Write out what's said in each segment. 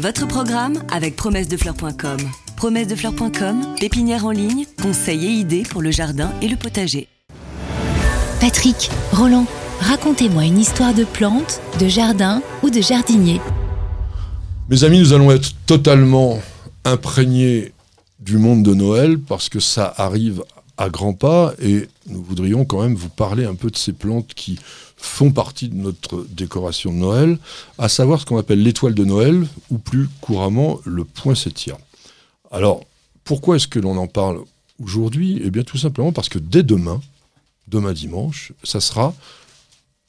Votre programme avec promessedefleurs.com. Promessedefleurs.com, pépinière en ligne, conseils et idées pour le jardin et le potager. Patrick, Roland, racontez-moi une histoire de plante, de jardin ou de jardinier. Mes amis, nous allons être totalement imprégnés du monde de Noël parce que ça arrive à grands pas et nous voudrions quand même vous parler un peu de ces plantes qui font partie de notre décoration de Noël, à savoir ce qu'on appelle l'étoile de Noël ou plus couramment le poinsettia. Alors, pourquoi est-ce que l'on en parle aujourd'hui? Eh bien tout simplement parce que dès demain, demain dimanche, ça sera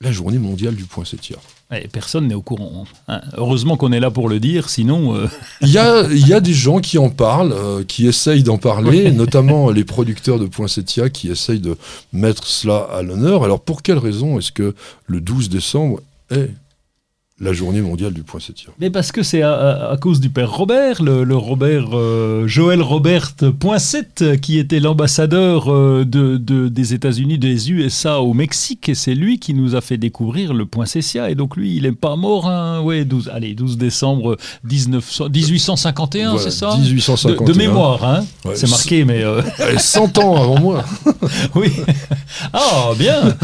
la journée mondiale du poinsettia. Et personne n'est au courant. hein. Heureusement qu'on est là pour le dire, sinon. euh, Il y a, il y a des gens qui en parlent, euh, qui essayent d'en parler, notamment les producteurs de poinsettia qui essayent de mettre cela à l'honneur. Alors pour quelle raison est-ce que le 12 décembre est la journée mondiale du poinsettia Mais parce que c'est à, à- à cause du père Robert, le, le Robert euh, Joël Robert Poinsett, qui était l'ambassadeur euh, de, de- des États-Unis, des USA au Mexique, et c'est lui qui nous a fait découvrir le poinsettia. Et donc lui, il est pas mort, hein, ouais, 12, allez, 12 décembre 1900 1851, Voilà, c'est ça? 1851. de, de mémoire, hein Ouais, c'est marqué, mais euh, Eh, 100 ans avant moi oui. Ah, bien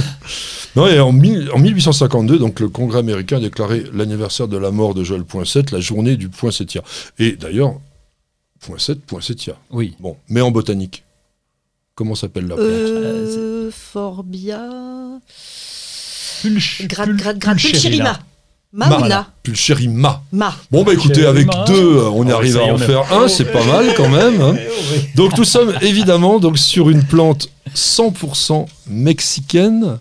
Non, et en, mille- en 1852, donc le Congrès américain a déclaré l'anniversaire de la mort de Joël Poinsett la journée du poinsettia. Et d'ailleurs, Poinsett, poinsettia. Oui. Bon, mais en botanique. Comment s'appelle la plante? Euh, Forbia. Pulch- pul-. Pulcherima. Ma ou la? Pulcherima. Ma. Bon, bah écoutez, avec deux, on y Oh, arrive à en on a- faire un, c'est pas mal quand même. hein. Donc nous sommes évidemment donc, sur une plante 100% mexicaine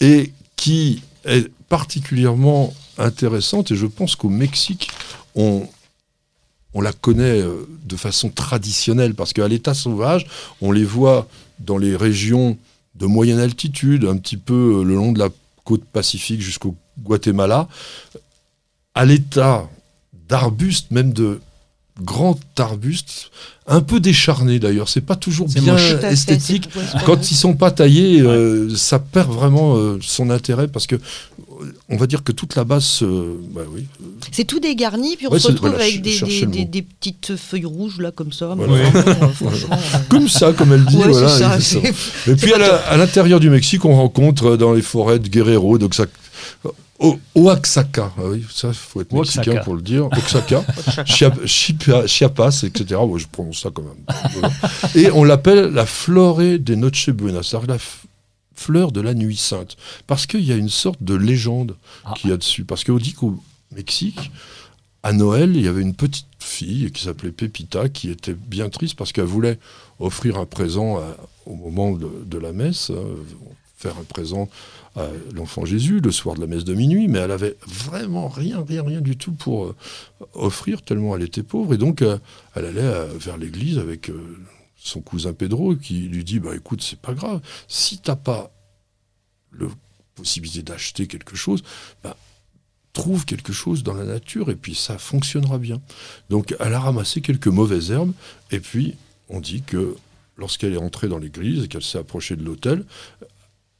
et qui est particulièrement intéressante et je pense qu'au Mexique, on, on la connaît euh, de façon traditionnelle parce qu'à l'état sauvage, on les voit dans les régions de moyenne altitude, un petit peu euh, le long de la côte pacifique jusqu'au Guatemala, à l'état d'arbustes, même de grands arbustes, un peu décharnés d'ailleurs. C'est pas toujours C'est bien fait, esthétique. Quand ils sont pas taillés, euh, ça perd vraiment euh, son intérêt parce que euh, on va dire que toute la base, se- bah oui, C'est tout dégarni, puis on Ouais, se retrouve voilà, avec des, des, petites feuilles rouges, là, comme ça. Voilà. Comme ça, comme elle dit. ouais, voilà, c'est ça. et c'est ça. c'est- Et puis à la- à l'intérieur du Mexique, on rencontre dans les forêts de Guerrero, d'Oaxaca, O- Oaxaca, ah oui, ça, faut être Oaxaca. mexicain pour le dire. Oaxaca, Chiapas, etc. Ouais, je prononce ça quand même. Et on l'appelle la florée des Noches Buenas, c'est-à-dire la fleur de la nuit sainte. Parce qu'il y a une sorte de légende Ah. qu'il y a dessus. Parce qu'on dit qu'au Mexique, à Noël, il y avait une petite fille qui s'appelait Pepita, qui était bien triste parce qu'elle voulait offrir un présent à- au moment de, de la messe, hein, faire un présent à l'enfant Jésus le soir de la messe de minuit, mais elle avait vraiment rien, rien, rien du tout pour euh, offrir, tellement elle était pauvre. Et donc, euh, elle allait euh, vers l'église avec son cousin Pedro qui lui dit, bah écoute, c'est pas grave, si t'as pas la possibilité d'acheter quelque chose, bah, trouve quelque chose dans la nature et puis ça fonctionnera bien. Donc elle a ramassé quelques mauvaises herbes et puis on dit que lorsqu'elle est entrée dans l'église et qu'elle s'est approchée de l'autel,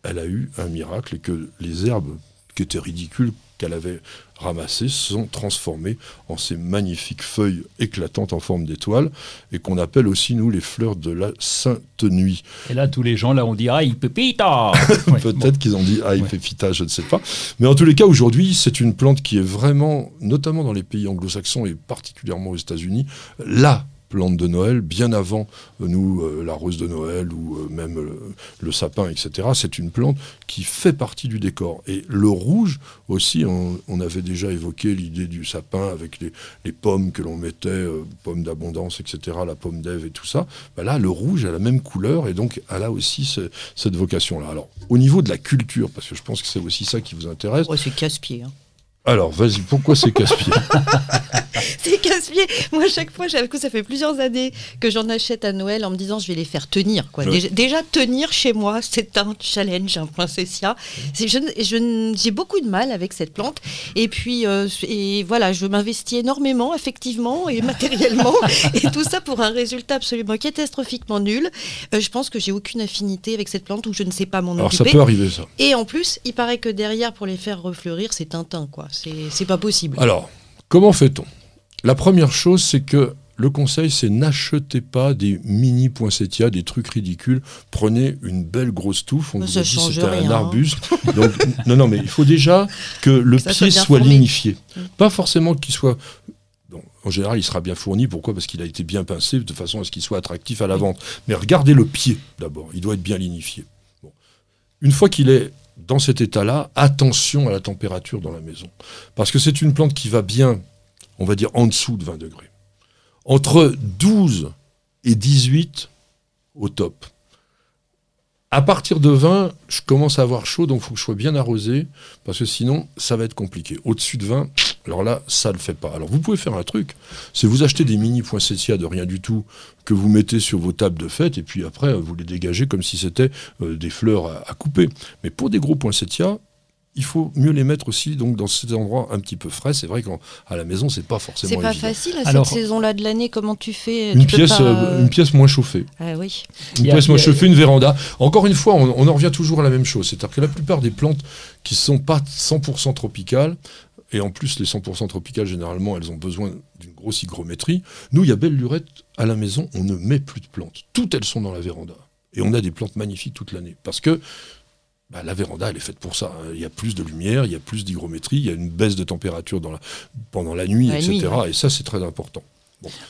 elle a eu un miracle et que les herbes qui étaient ridicules qu'elle avait ramassées sont transformées en ces magnifiques feuilles éclatantes en forme d'étoile et qu'on appelle aussi nous les fleurs de la sainte nuit. Et là, tous les gens, là, on dit Aïe, pépita Ouais, Peut-être bon. qu'ils ont dit ah, Ouais. Pépita, je ne sais pas. Mais en tous les cas, aujourd'hui, c'est une plante qui est vraiment, notamment dans les pays anglo-saxons et particulièrement aux États-Unis, la plante de Noël, bien avant euh, nous, euh, la rose de Noël ou euh, même le sapin, etc. C'est une plante qui fait partie du décor. Et le rouge aussi, on, on avait déjà évoqué l'idée du sapin avec les, les pommes que l'on mettait, euh, pommes d'abondance, etc., la pomme d'Ève et tout ça. Bah là, le rouge a la même couleur et donc elle a aussi ce- cette vocation-là. Alors, au niveau de la culture, parce que je pense que c'est aussi ça qui vous intéresse. Ouais, c'est casse-pied. hein. Alors, vas-y, pourquoi c'est casse-pied? C'est casse-pied. Moi, à chaque fois, ça fait plusieurs années que j'en achète à Noël en me disant je vais les faire tenir. Quoi. Ouais. Déjà, déjà, tenir chez moi, c'est un challenge, un princessia. Je, je j'ai beaucoup de mal avec cette plante. Et puis, euh, et voilà, je m'investis énormément, effectivement et matériellement. et tout ça pour un résultat absolument catastrophiquement nul. Euh, je pense que j'ai aucune affinité avec cette plante ou je ne sais pas m'en Alors, ça peut arriver, ça. Et en plus, il paraît que derrière, pour les faire refleurir, c'est Tintin, quoi. C'est c'est pas possible. Alors, comment fait-on? La première chose, c'est que le conseil, c'est n'achetez pas des mini poinsettias, des trucs ridicules. Prenez une belle grosse touffe. On vous a dit c'était un hein. arbuste. Donc, non, non, mais il faut déjà que le Que pied soit lignifié. Mm. Pas forcément qu'il soit. bon, en général, il sera bien fourni. Pourquoi? Parce qu'il a été bien pincé de façon à ce qu'il soit attractif à la vente. Mais regardez le pied d'abord. Il doit être bien lignifié. Bon. Une fois qu'il est dans cet état-là, attention à la température dans la maison. Parce que c'est une plante qui va bien, on va dire, en dessous de 20 degrés. Entre 12 et 18 au top. À partir de 20, je commence à avoir chaud, donc il faut que je sois bien arrosé, parce que sinon, ça va être compliqué. Au-dessus de 20, alors là, ça ne le fait pas. Alors vous pouvez faire un truc, c'est vous acheter des mini poinsettias de rien du tout, que vous mettez sur vos tables de fête, et puis après, vous les dégagez comme si c'était euh, des fleurs à, à couper. Mais pour des gros poinsettias, il faut mieux les mettre aussi donc dans cet endroit un petit peu frais. C'est vrai qu'à la maison, c'est pas forcément C'est pas évident. facile à Alors- cette saison-là de l'année. Comment tu fais? Une Tu peux pièce, pas, euh, une pièce moins chauffée. Ah oui. Une a- pièce moins a- chauffée, une véranda. Encore une fois, on, on en revient toujours à la même chose. C'est-à-dire que la plupart des plantes qui sont pas 100% tropicales, et en plus les 100% tropicales, généralement, elles ont besoin d'une grosse hygrométrie. Nous, il y a belle lurette, à la maison, on ne met plus de plantes. Toutes elles sont dans la véranda. Et on a des plantes magnifiques toute l'année. Parce que bah, la véranda, elle est faite pour ça. hein. Il y a plus de lumière, il y a plus d'hygrométrie, il y a une baisse de température dans la- pendant la nuit, La etc. nuit, ouais. Et ça, c'est très important.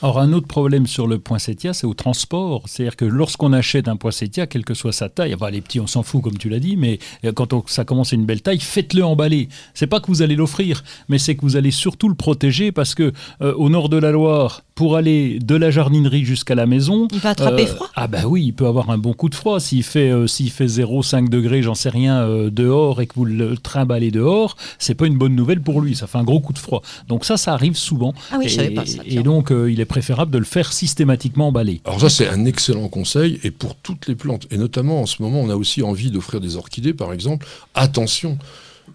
Alors un autre problème sur le poinsettia, c'est au transport. C'est-à-dire que lorsqu'on achète un poinsettia, quelle que soit sa taille, enfin les petits on s'en fout comme tu l'as dit, mais euh, quand on- ça commence à une belle taille, faites-le emballer. C'est pas que vous allez l'offrir, mais c'est que vous allez surtout le protéger parce que euh, au nord de la Loire, pour aller de la jardinerie jusqu'à la maison, Il va attraper euh, froid. Ah bah oui, il peut avoir un bon coup de froid. S'il fait, euh, s'il fait 0,5 degrés, j'en sais rien, euh, dehors et que vous le trimballez dehors, c'est pas une bonne nouvelle pour lui. Ça fait un gros coup de froid. Donc ça, ça arrive souvent. Ah oui, et, je savais pas ça. et donc, euh, il est préférable de le faire systématiquement emballer. Alors ça, c'est un excellent conseil, et pour toutes les plantes. Et notamment, en ce moment, on a aussi envie d'offrir des orchidées, par exemple. Attention,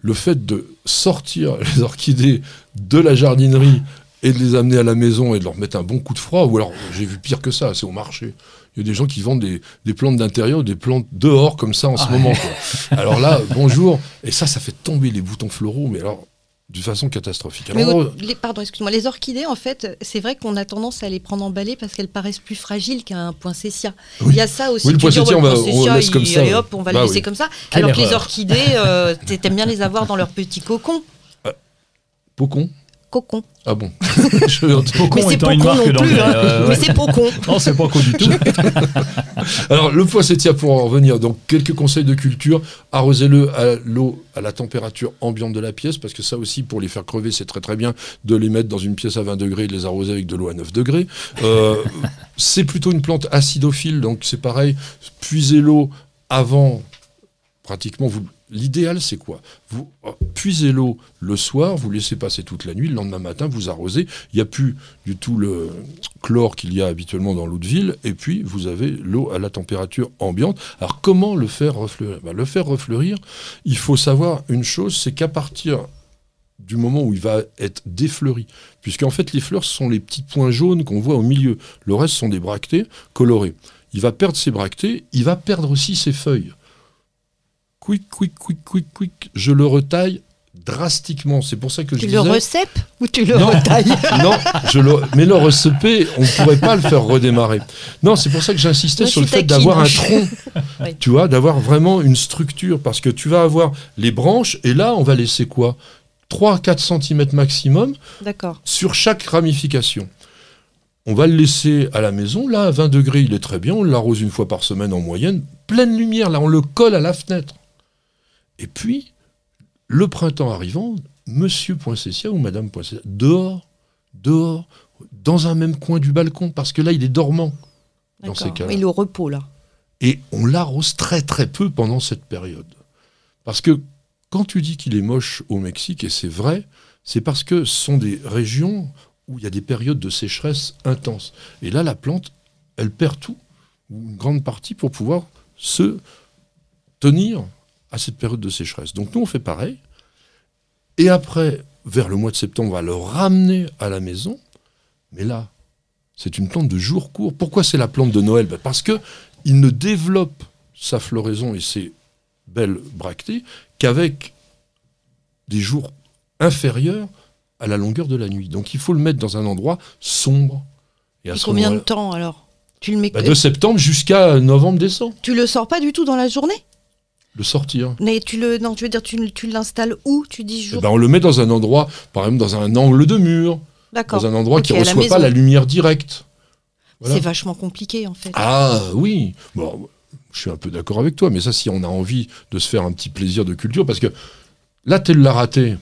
le fait de sortir les orchidées de la jardinerie et de les amener à la maison et de leur mettre un bon coup de froid, ou alors, j'ai vu pire que ça, c'est au marché. Il y a des gens qui vendent des, des plantes d'intérieur, des plantes dehors, comme ça, en ce Ah moment. quoi. Alors là, bonjour. Et ça, ça fait tomber les boutons floraux, mais alors, d'une façon catastrophique. Alors, les, pardon, excuse-moi. Les orchidées, en fait, c'est vrai qu'on a tendance à les prendre emballées parce qu'elles paraissent plus fragiles qu'un poinsettia. Oui. Il y a ça aussi. Oui, le poinsettia, on va- on laisse comme il- ça, allez, ouais. hop, on va Bah le laisser oui. comme ça. Quelle Alors que les orchidées, euh, t'a- t'aimes bien les avoir dans leur petit cocon. Pocon Cocon. Ah bon Je vais entendre. Pocon Mais c'est étant Pocon une marque non plus. hein. euh, Mais c'est Pocon. Non, c'est pas con du tout. Alors, le poissettia, pour en revenir, donc quelques conseils de culture. Arrosez-le à l'eau à la température ambiante de la pièce, parce que ça aussi, pour les faire crever, c'est très très bien de les mettre dans une pièce à 20 degrés et de les arroser avec de l'eau à 9 degrés. Euh, c'est plutôt une plante acidophile, donc c'est pareil. Puisez l'eau avant, pratiquement. L'idéal, c'est quoi? Vous euh, puisez l'eau le soir, vous laissez passer toute la nuit, le lendemain matin, vous arrosez. Il n'y a plus du tout le chlore qu'il y a habituellement dans l'eau de ville, et puis vous avez l'eau à la température ambiante. Alors comment le faire refleurir? Ben, Le faire refleurir, il faut savoir une chose, c'est qu'à partir du moment où il va être défleuri, puisqu'en fait les fleurs sont les petits points jaunes qu'on voit au milieu, le reste sont des bractées colorées. Il va perdre ses bractées, il va perdre aussi ses feuilles. Quick, quick, quick, quick, quick, je le retaille drastiquement. C'est pour ça que Tu je le recèpes ou tu le Non. retailles Non, je le, mais le RCP, on ne pourrait pas le faire redémarrer. Non, c'est pour ça que j'insistais sur le fait d'avoir un tronc, Oui. tu vois, d'avoir vraiment une structure, parce que tu vas avoir les branches, et là, on va laisser quoi? 3-4 cm maximum sur chaque ramification. On va le laisser à la maison, là, à 20 degrés, il est très bien, on l'arrose une fois par semaine en moyenne, pleine lumière, là, on le colle à la fenêtre. Et puis, le printemps arrivant, Monsieur Poinsettia ou Madame Poinsettia, dehors, dehors, dans un même coin du balcon, parce que là, il est dormant. Dans ces cas-là. Il est au repos, là. Et on l'arrose très très peu pendant cette période. Parce que quand tu dis qu'il est moche au Mexique, et c'est vrai, c'est parce que ce sont des régions où il y a des périodes de sécheresse intense. Et là, la plante, elle perd tout, ou une grande partie, pour pouvoir se tenir à cette période de sécheresse. Donc nous, on fait pareil. Et après, vers le mois de septembre, on va le ramener à la maison. Mais là, c'est une plante de jour court. Pourquoi c'est la plante de Noël? Ben Parce que il ne développe sa floraison et ses belles bractées qu'avec des jours inférieurs à la longueur de la nuit. Donc il faut le mettre dans un endroit sombre. Et, à combien de temps alors? Tu le mets bah, De septembre jusqu'à novembre-décembre. Tu le sors pas du tout dans la journée? Le sortir. Mais tu le, non, tu veux dire, tu, tu l'installes où Tu dis jour eh ben, On le met dans un endroit, par exemple dans un angle de mur. Dans un endroit qui ne reçoit pas la lumière directe. C'est vachement compliqué en fait. Ah oui. Bon, je suis un peu d'accord avec toi, mais ça, si on a envie de se faire un petit plaisir de culture, parce que Là, tu l'as raté.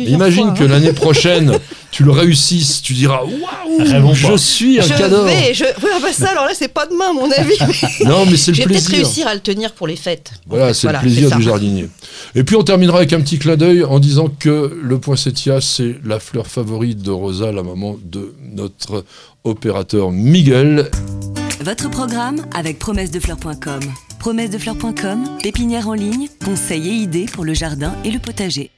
Imagine que hein. l'année prochaine, tu le réussisses, tu diras Waouh, je suis un je cadeau. Vais, je... Ah bah ça, alors là, c'est pas demain, mon avis. non, mais c'est le plaisir. Je vais peut-être réussir à le tenir pour les fêtes. Voilà, c'est le plaisir du jardinier. Et puis, on terminera avec un petit clin d'œil en disant que le poinsettia, c'est la fleur favorite de Rosa, la maman de notre opérateur Miguel. Votre programme avec promessedefleurs.com. Promessedefleurs.com, pépinière en ligne, conseils et idées pour le jardin et le potager.